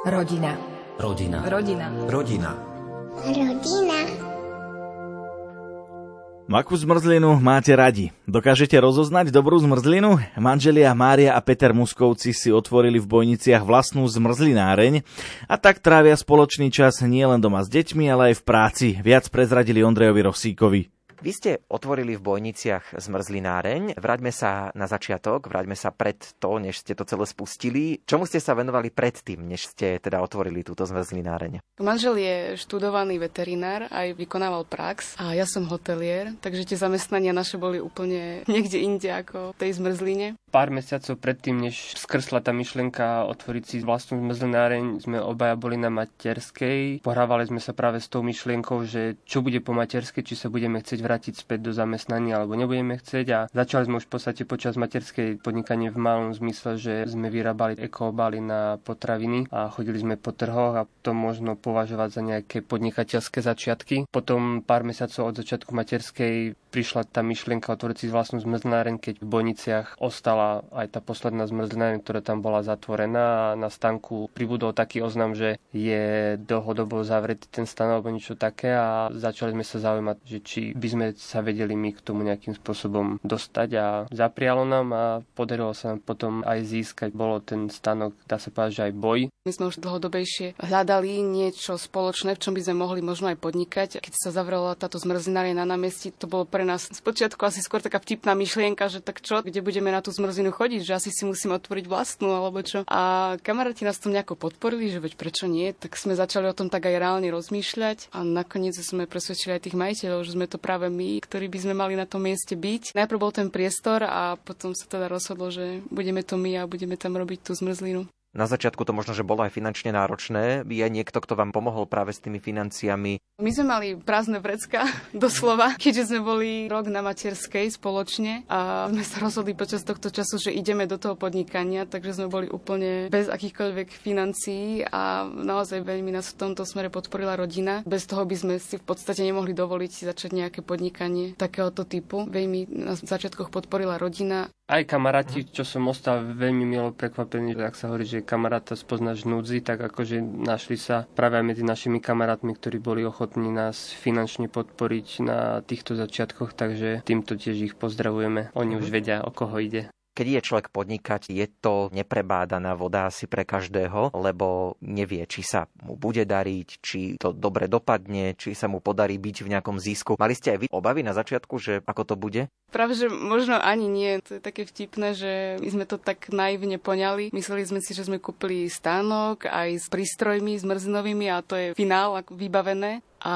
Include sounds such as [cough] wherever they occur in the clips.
Rodina. Rodina. Rodina. Rodina. Rodina. Makú zmrzlinu máte radi? Dokážete rozoznať dobrú zmrzlinu? Manželia Mária a Peter Muskovci si otvorili v Bojniciach vlastnú zmrzlináreň a tak trávia spoločný čas nielen doma s deťmi, ale aj v práci. Viac prezradili Ondrejovi Rosíkovi. Vy ste otvorili v Bojniciach zmrzlináreň. Vráťme sa na začiatok, vráťme sa pred to, než ste to celé spustili. Čomu ste sa venovali predtým, než ste teda otvorili túto zmrzlináreň? Manžel je študovaný veterinár, aj vykonával prax a ja som hotelier, takže tie zamestnania naše boli úplne niekde inde ako v tej zmrzline. Pár mesiacov predtým, než skrsla tá myšlienka otvoriť si vlastnú zmrzlináreň, sme obaja boli na materskej. Pohrávali sme sa práve s tou myšlienkou, že čo bude po materskej, či sa budeme chcieť vrátiť späť do zamestnania alebo nebudeme chcieť. A začali sme už v podstate počas materskej podnikanie v malom zmysle, že sme vyrábali ekoobaly na potraviny a chodili sme po trhoch a to možno považovať za nejaké podnikateľské začiatky. Potom pár mesiacov od začiatku materskej prišla tá myšlienka otvoriť si vlastnú zmrzlináreň, keď v Bojniciach ostala aj tá posledná zmrzlináreň, ktorá tam bola zatvorená a na stanku pribudol taký oznam, že je dlhodobo zavretý ten stan alebo niečo také a začali sme sa zaujímať, že či by sme sa vedeli my k tomu nejakým spôsobom dostať a zaprialo nám a podarilo sa nám potom aj získať. Bolo ten stanok, dá sa povedať, že aj boj. My sme už dlhodobejšie hľadali niečo spoločné, v čom by sme mohli možno aj podnikať. Keď sa zavrela táto zmrzlináreň na námestí, to bolo pre nás spočiatku asi skôr taká vtipná myšlienka, že tak čo, kde budeme na tú zmrzlinu chodiť, že asi si musíme otvoriť vlastnú alebo čo. A kamaráti nás tom nejako podporili, že veď prečo nie, tak sme začali o tom tak aj reálne rozmýšľať a nakoniec sme presvedčili aj tých majiteľov, že sme to práve my, ktorí by sme mali na tom mieste byť. Najprv bol ten priestor a potom sa teda rozhodlo, že budeme to my a budeme tam robiť tú zmrzlinu. Na začiatku to možno, že bolo aj finančne náročné. Je niekto, kto vám pomohol práve s tými financiami? My sme mali prázdne vrecka, [laughs] doslova, keďže sme boli rok na materskej spoločne a sme sa rozhodli počas tohto času, že ideme do toho podnikania, takže sme boli úplne bez akýchkoľvek financií a naozaj veľmi nás v tomto smere podporila rodina. Bez toho by sme si v podstate nemohli dovoliť si začať nejaké podnikanie takéhoto typu. Veľmi nás v začiatkoch podporila rodina aj kamaráti, čo som ostal veľmi milo prekvapený, ak sa hovorí, že kamaráta spoznáš núdzi, tak akože našli sa práve aj medzi našimi kamarátmi, ktorí boli ochotní nás finančne podporiť na týchto začiatkoch, takže týmto tiež ich pozdravujeme. Oni už vedia, o koho ide. Keď je človek podnikať, je to neprebádaná voda asi pre každého, lebo nevie, či sa mu bude dariť, či to dobre dopadne, či sa mu podarí byť v nejakom zisku. Mali ste aj vy obavy na začiatku, že ako to bude? Práve, že možno ani nie. To je také vtipné, že my sme to tak naivne poňali. Mysleli sme si, že sme kúpili stánok aj s prístrojmi, s mrzinovými a to je finál ako vybavené a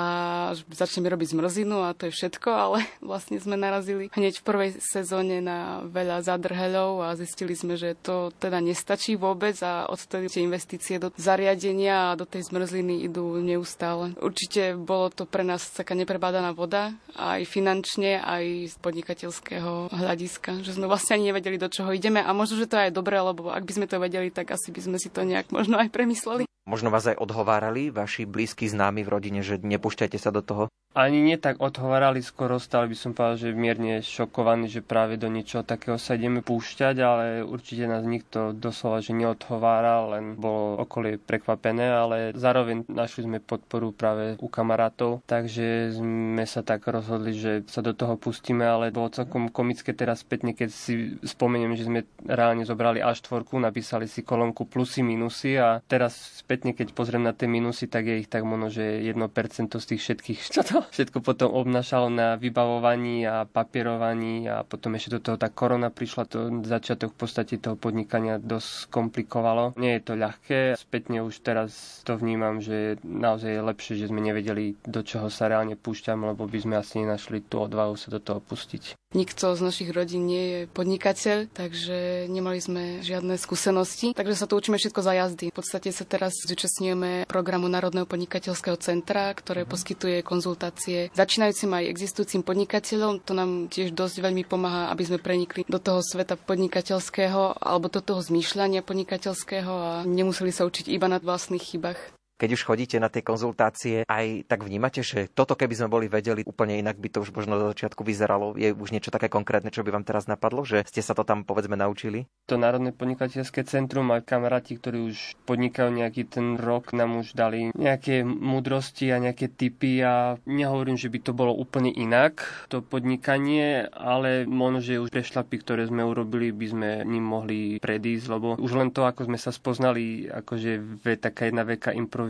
začneme robiť zmrzinu a to je všetko, ale [laughs] vlastne sme narazili hneď v prvej sezóne na veľa zadrheľov a zistili sme, že to teda nestačí vôbec a odtedy tie investície do zariadenia a do tej zmrzliny idú neustále. Určite bolo to pre nás taká neprebádaná voda, aj finančne, aj z podnikateľského hľadiska, že sme vlastne ani nevedeli, do čoho ideme a možno, že to je aj dobré, lebo ak by sme to vedeli, tak asi by sme si to nejak možno aj premysleli. Možno vás aj odhovárali vaši blízki známi v rodine, že nepúšťajte sa do toho? Ani nie tak odhovárali, skoro stali by som povedal, že mierne šokovaní, že práve do niečoho takého sa ideme púšťať, ale určite nás nikto doslova, že neodhováral, len bolo okolie prekvapené, ale zároveň našli sme podporu práve u kamarátov, takže sme sa tak rozhodli, že sa do toho pustíme, ale bolo celkom komické teraz spätne, keď si spomeniem, že sme reálne zobrali až štvorku, napísali si kolónku plusy, minusy a teraz spätne, keď pozriem na tie minusy, tak je ich tak možno, že 1% z tých všetkých, [laughs] čo to všetko potom obnašalo na vybavovaní a papierovaní a potom ešte do toho tá korona prišla, to začiatok v podstate toho podnikania dosť komplikovalo. Nie je to ľahké, spätne už teraz to vnímam, že naozaj je lepšie, že sme nevedeli, do čoho sa reálne púšťam, lebo by sme asi nenašli tú odvahu sa do toho pustiť. Nikto z našich rodín nie je podnikateľ, takže nemali sme žiadne skúsenosti, takže sa to učíme všetko za jazdy. V podstate sa teraz zúčastňujeme programu Národného podnikateľského centra, ktoré mm. poskytuje konzultácie začínajúcim aj existujúcim podnikateľom. To nám tiež dosť veľmi pomáha, aby sme prenikli do toho sveta podnikateľského alebo do toho zmýšľania podnikateľského a nemuseli sa učiť iba na vlastných chybách. Keď už chodíte na tie konzultácie, aj tak vnímate, že toto keby sme boli vedeli úplne inak by to už možno do začiatku vyzeralo. Je už niečo také konkrétne, čo by vám teraz napadlo, že ste sa to tam povedzme naučili? To Národné podnikateľské centrum a kamaráti, ktorí už podnikajú nejaký ten rok, nám už dali nejaké múdrosti a nejaké typy a nehovorím, že by to bolo úplne inak, to podnikanie, ale možno, že už prešlapy, ktoré sme urobili, by sme ním mohli predísť, lebo už len to, ako sme sa spoznali, akože je taká jedna veka improvizácia,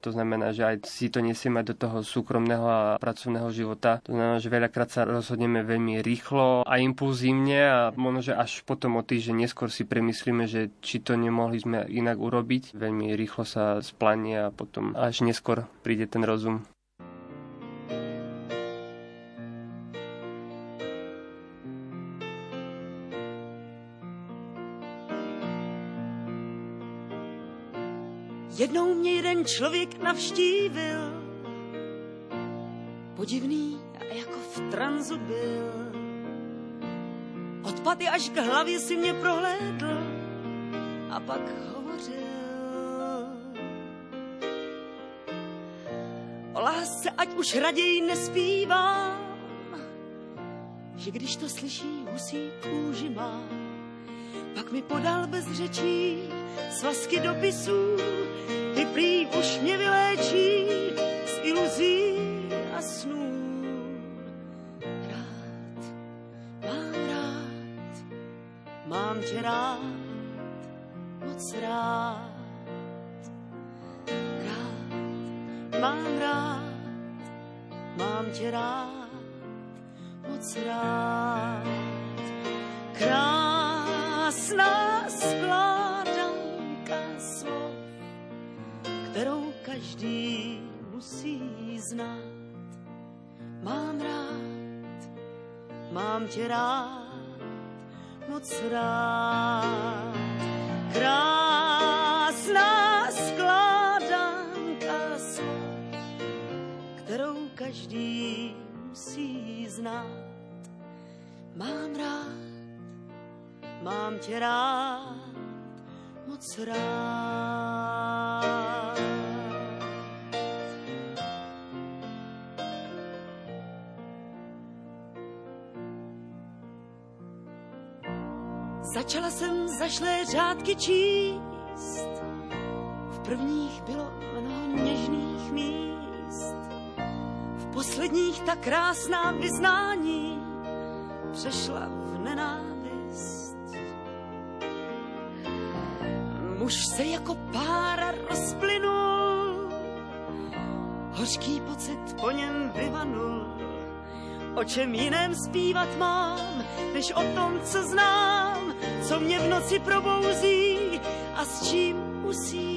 to znamená, že aj si to nesieme do toho súkromného a pracovného života. To znamená, že veľakrát sa rozhodneme veľmi rýchlo a impulzívne a možno, že až potom o týždeň neskôr si premyslíme, že či to nemohli sme inak urobiť. Veľmi rýchlo sa splanie a potom až neskôr príde ten rozum. Jednou mě jeden člověk navštívil, podivný a jako v tranzu byl. Od paty až k hlavě si mě prohlédl a pak hovořil. O lásce ať už raději nespívám, že když to slyší husí kůži má, pak mi podal bez řečí svazky dopisů, ty prý už mě vyléčí z iluzí a snů. Rád, mám rád, mám tě rád, moc rád. Rád, mám rád, mám tě rád, moc rád. Krásná každý musí znát. Mám rád, mám tě rád, moc rád. Krásná skládanka slov, kterou každý musí znát. Mám rád, mám tě rád, moc rád. Začala jsem zašlé řádky číst, v prvních bylo mnoho něžných míst, v posledních ta krásná vyznání přešla v nenávist. Muž se jako pára rozplynul, hořký pocit po něm vyvanul. O čem jiném zpívat mám, než o tom, co znám, co mě v noci probouzí a s čím usínám.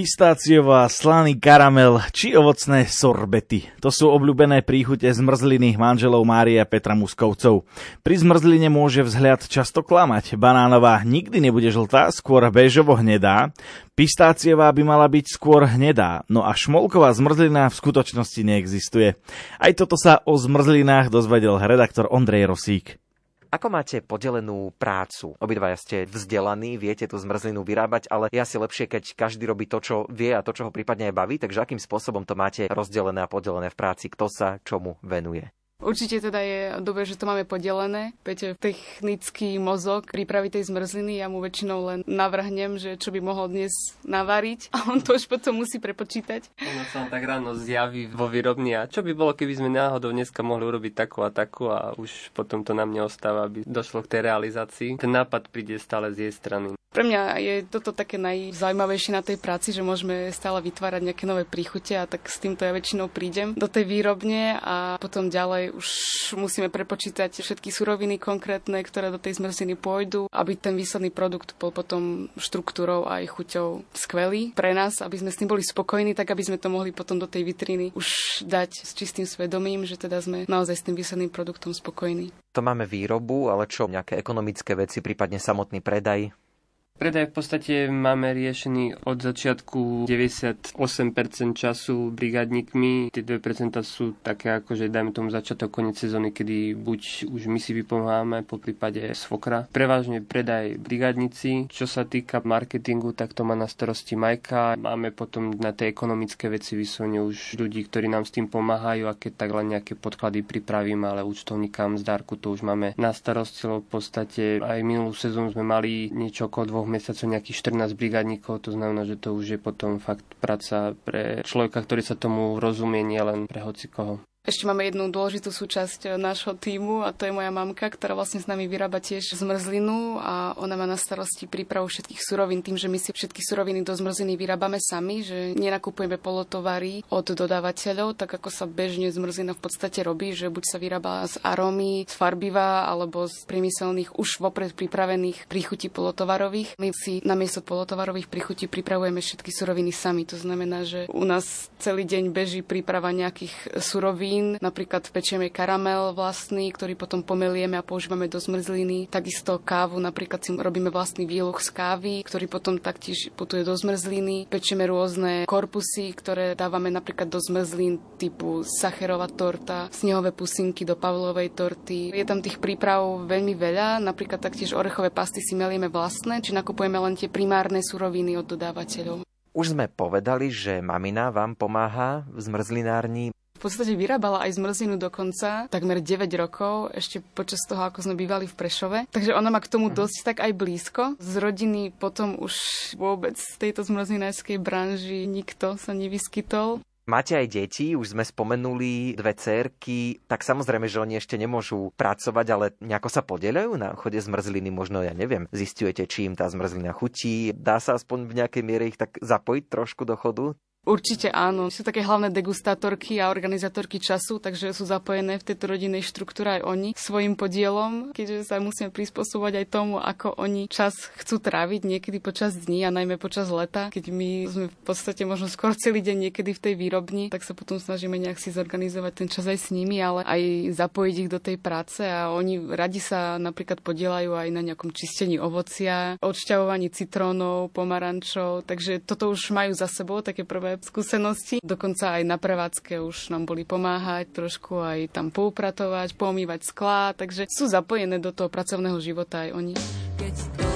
Pistáciová, slaný karamel či ovocné sorbety. To sú obľúbené príchute zmrzliny manželov Márie a Petra Muskovcov. Pri zmrzline môže vzhľad často klamať. Banánová nikdy nebude žltá, skôr bežovo hnedá. Pistáciová by mala byť skôr hnedá, no a šmolková zmrzlina v skutočnosti neexistuje. Aj toto sa o zmrzlinách dozvedel redaktor Ondrej Rosík. Ako máte podelenú prácu? Obidvaja ste vzdelaní, viete tú zmrzlinu vyrábať, ale je asi lepšie, keď každý robí to, čo vie a to, čo ho prípadne aj baví. Takže akým spôsobom to máte rozdelené a podelené v práci? Kto sa čomu venuje? Určite teda je dobre, že to máme podelené. Peťo technický mozog prípravy tej zmrzliny, ja mu väčšinou len navrhnem, že čo by mohol dnes navariť [laughs] a on to už potom musí prepočítať. Ono sa tak ráno zjaví vo výrobni a čo by bolo, keby sme náhodou dneska mohli urobiť takú a takú a už potom to na mne ostáva, aby došlo k tej realizácii. Ten nápad príde stále z jej strany. Pre mňa je toto také najzaujímavejšie na tej práci, že môžeme stále vytvárať nejaké nové príchute a tak s týmto ja väčšinou prídem do tej výrobne a potom ďalej už musíme prepočítať všetky suroviny konkrétne, ktoré do tej zmrziny pôjdu, aby ten výsledný produkt bol potom štruktúrou aj chuťou skvelý pre nás, aby sme s tým boli spokojní, tak aby sme to mohli potom do tej vitriny už dať s čistým svedomím, že teda sme naozaj s tým výsledným produktom spokojní. To máme výrobu, ale čo, nejaké ekonomické veci, prípadne samotný predaj? Predaj v podstate máme riešený od začiatku 98% času brigádnikmi. Tie 2% sú také ako, že dajme tomu začiatok, koniec sezóny, kedy buď už my si vypomáhame, po prípade svokra. Prevažne predaj brigádnici. Čo sa týka marketingu, tak to má na starosti Majka. Máme potom na tej ekonomické veci vyslovene už ľudí, ktorí nám s tým pomáhajú a keď tak len nejaké podklady pripravím, ale účtovníkam zdárku to už máme na starosti, v podstate aj minulú sezónu sme mali niečo okolo dvoch mesiacov nejakých 14 brigádnikov, to znamená, že to už je potom fakt práca pre človeka, ktorý sa tomu rozumie, nielen pre hocikoho. Ešte máme jednu dôležitú súčasť nášho týmu a to je moja mamka, ktorá vlastne s nami vyrába tiež zmrzlinu a ona má na starosti prípravu všetkých surovín tým, že my si všetky suroviny do zmrzliny vyrábame sami, že nenakupujeme polotovary od dodávateľov, tak ako sa bežne zmrzlina v podstate robí, že buď sa vyrába z arómy, z farbiva alebo z priemyselných už vopred pripravených príchutí polotovarových. My si namiesto polotovarových príchutí pripravujeme všetky suroviny sami. To znamená, že u nás celý deň beží príprava nejakých surovín potravín. Napríklad pečieme karamel vlastný, ktorý potom pomelieme a používame do zmrzliny. Takisto kávu, napríklad si robíme vlastný výloh z kávy, ktorý potom taktiež putuje do zmrzliny. Pečieme rôzne korpusy, ktoré dávame napríklad do zmrzlín typu sacherová torta, snehové pusinky do pavlovej torty. Je tam tých príprav veľmi veľa, napríklad taktiež orechové pasty si melieme vlastné, či nakupujeme len tie primárne suroviny od dodávateľov. Už sme povedali, že mamina vám pomáha v zmrzlinárni v podstate vyrábala aj zmrzlinu dokonca takmer 9 rokov, ešte počas toho, ako sme bývali v Prešove. Takže ona má k tomu mhm. dosť tak aj blízko. Z rodiny potom už vôbec z tejto zmrzlinárskej branži nikto sa nevyskytol. Máte aj deti, už sme spomenuli dve cerky, tak samozrejme, že oni ešte nemôžu pracovať, ale nejako sa podelajú na chode zmrzliny, možno ja neviem, zistujete, či im tá zmrzlina chutí, dá sa aspoň v nejakej miere ich tak zapojiť trošku do chodu? Určite áno. Sú také hlavné degustátorky a organizátorky času, takže sú zapojené v tejto rodinnej štruktúre aj oni svojim podielom, keďže sa musíme prispôsobovať aj tomu, ako oni čas chcú tráviť niekedy počas dní a najmä počas leta, keď my sme v podstate možno skôr celý deň niekedy v tej výrobni, tak sa potom snažíme nejak si zorganizovať ten čas aj s nimi, ale aj zapojiť ich do tej práce. A oni radi sa napríklad podielajú aj na nejakom čistení ovocia, odšťavovaní citrónov, pomarančov, takže toto už majú za sebou také prvé prvé skúsenosti. Dokonca aj na prevádzke už nám boli pomáhať trošku aj tam poupratovať, pomývať sklá, takže sú zapojené do toho pracovného života aj oni. Keď tóny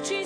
Jesus.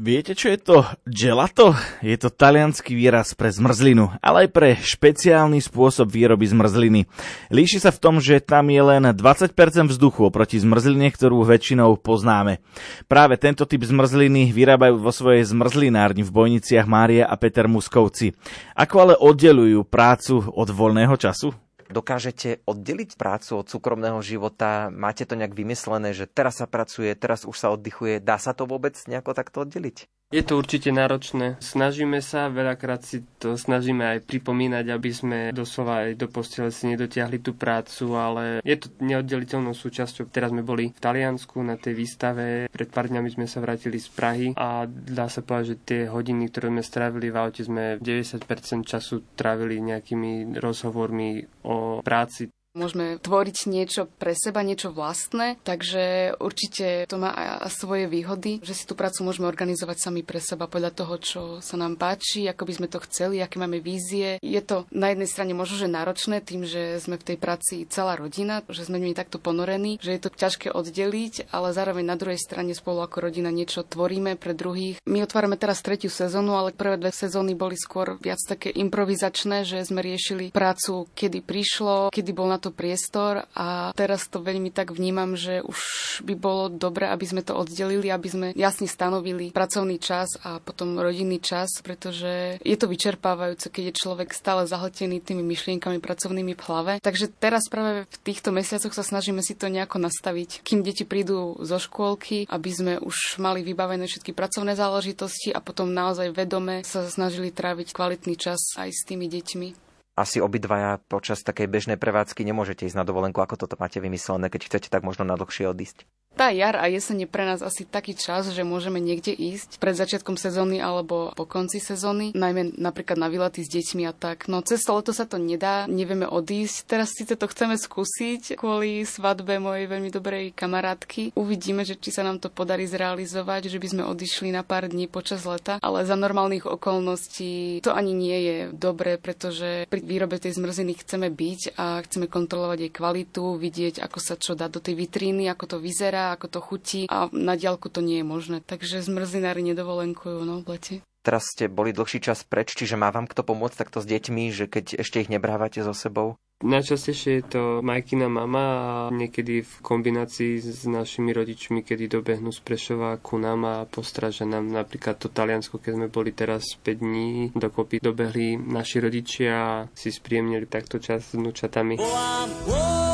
Viete, čo je to gelato? Je to talianský výraz pre zmrzlinu, ale aj pre špeciálny spôsob výroby zmrzliny. Líši sa v tom, že tam je len 20% vzduchu oproti zmrzline, ktorú väčšinou poznáme. Práve tento typ zmrzliny vyrábajú vo svojej zmrzlinárni v Bojniciach Mária a Peter Muskovci. Ako ale oddelujú prácu od voľného času? Dokážete oddeliť prácu od súkromného života? Máte to nejak vymyslené, že teraz sa pracuje, teraz už sa oddychuje? Dá sa to vôbec nejako takto oddeliť? Je to určite náročné. Snažíme sa, veľakrát si to snažíme aj pripomínať, aby sme doslova aj do postele si nedotiahli tú prácu, ale je to neoddeliteľnou súčasťou. Teraz sme boli v Taliansku na tej výstave, pred pár dňami sme sa vrátili z Prahy a dá sa povedať, že tie hodiny, ktoré sme strávili v aute, sme 90% času trávili nejakými rozhovormi o práci. Môžeme tvoriť niečo pre seba, niečo vlastné, takže určite to má aj svoje výhody, že si tú prácu môžeme organizovať sami pre seba podľa toho, čo sa nám páči, ako by sme to chceli, aké máme vízie. Je to na jednej strane možno, že náročné tým, že sme v tej práci celá rodina, že sme mi takto ponorení, že je to ťažké oddeliť, ale zároveň na druhej strane spolu ako rodina niečo tvoríme pre druhých. My otvárame teraz tretiu sezónu, ale prvé dve sezóny boli skôr viac také improvizačné, že sme riešili prácu, kedy prišlo, kedy bol na to priestor a teraz to veľmi tak vnímam, že už by bolo dobre, aby sme to oddelili, aby sme jasne stanovili pracovný čas a potom rodinný čas, pretože je to vyčerpávajúce, keď je človek stále zahltený tými myšlienkami pracovnými v hlave. Takže teraz práve v týchto mesiacoch sa snažíme si to nejako nastaviť, kým deti prídu zo škôlky, aby sme už mali vybavené všetky pracovné záležitosti a potom naozaj vedome sa snažili tráviť kvalitný čas aj s tými deťmi asi obidvaja počas takej bežnej prevádzky nemôžete ísť na dovolenku, ako toto máte vymyslené, keď chcete tak možno na dlhšie odísť. Tá jar a jeseň je pre nás asi taký čas, že môžeme niekde ísť pred začiatkom sezóny alebo po konci sezóny, najmä napríklad na výlety s deťmi a tak. No cez to leto sa to nedá, nevieme odísť. Teraz síce to chceme skúsiť kvôli svadbe mojej veľmi dobrej kamarátky. Uvidíme, že či sa nám to podarí zrealizovať, že by sme odišli na pár dní počas leta, ale za normálnych okolností to ani nie je dobré, pretože pri výrobe tej zmrziny chceme byť a chceme kontrolovať jej kvalitu, vidieť, ako sa čo dá do tej vitríny, ako to vyzerá vyzerá, ako to chutí a na diálku to nie je možné. Takže zmrzinári nedovolenkujú no, v lete. Teraz ste boli dlhší čas preč, čiže má vám kto pomôcť takto s deťmi, že keď ešte ich nebrávate so sebou? Najčastejšie je to majkina mama a niekedy v kombinácii s našimi rodičmi, kedy dobehnú z Prešova ku nám a postražia nám napríklad to Taliansko, keď sme boli teraz 5 dní dokopy dobehli naši rodičia a si spríjemnili takto čas s vnúčatami. Volám, oh,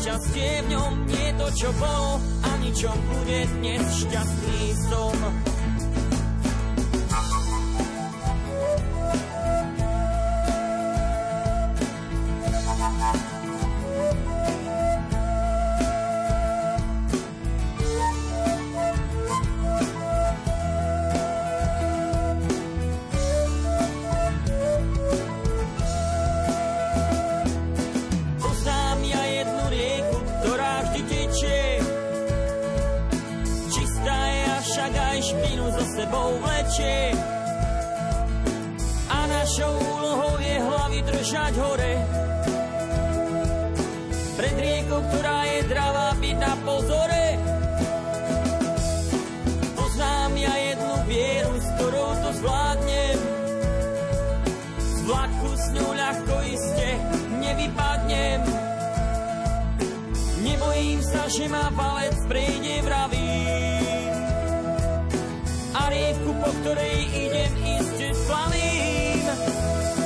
šťastie v ňom nie to, čo bolo, ani čo bude dnes šťastný som. Vlečie. A našou úlohou je hlavy držať hore. Pred riekou, ktorá je dravá, byť na pozore. Poznám ja jednu vieru, s ktorou to zvládnem. Z vlaku s ňou ľahko iste nevypadnem. Nebojím sa, že ma palec prejde vravým ktorej idem iste splavím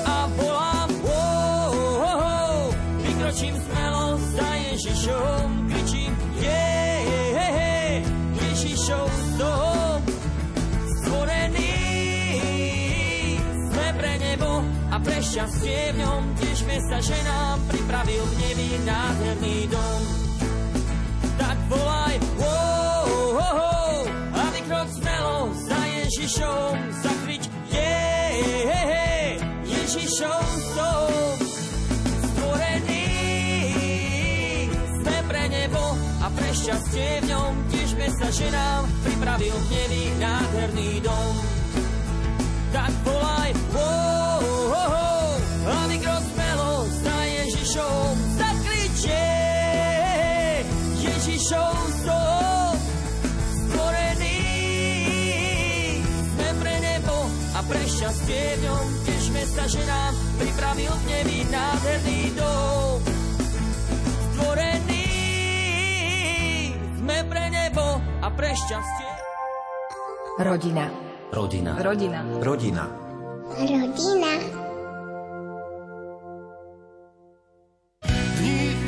a volám oh, oh, oh. vykročím smelo za Ježišom, kričím yeah, yeah, yeah. Ježišov dom stvorený sme pre nebo a pre šťastie v ňom tešme sa, že nám pripravil v nebi nádherný dom tak volaj Ježišom zakryť, je, yeah, Ježišom som stvorený. Sme pre nebo a pre šťastie v ňom, tešme sa, že nám pripravil nebi nádherný dom. Tak volaj, oh, oh, oh, a vykrok smelo za Ježišom zakryť, je, Ježišom šťastie v ňom tešme sa, že nám pripravil v nebi nádherný dom. Stvorený sme pre nebo a pre šťastie. Rodina. Rodina. Rodina. Rodina. Rodina.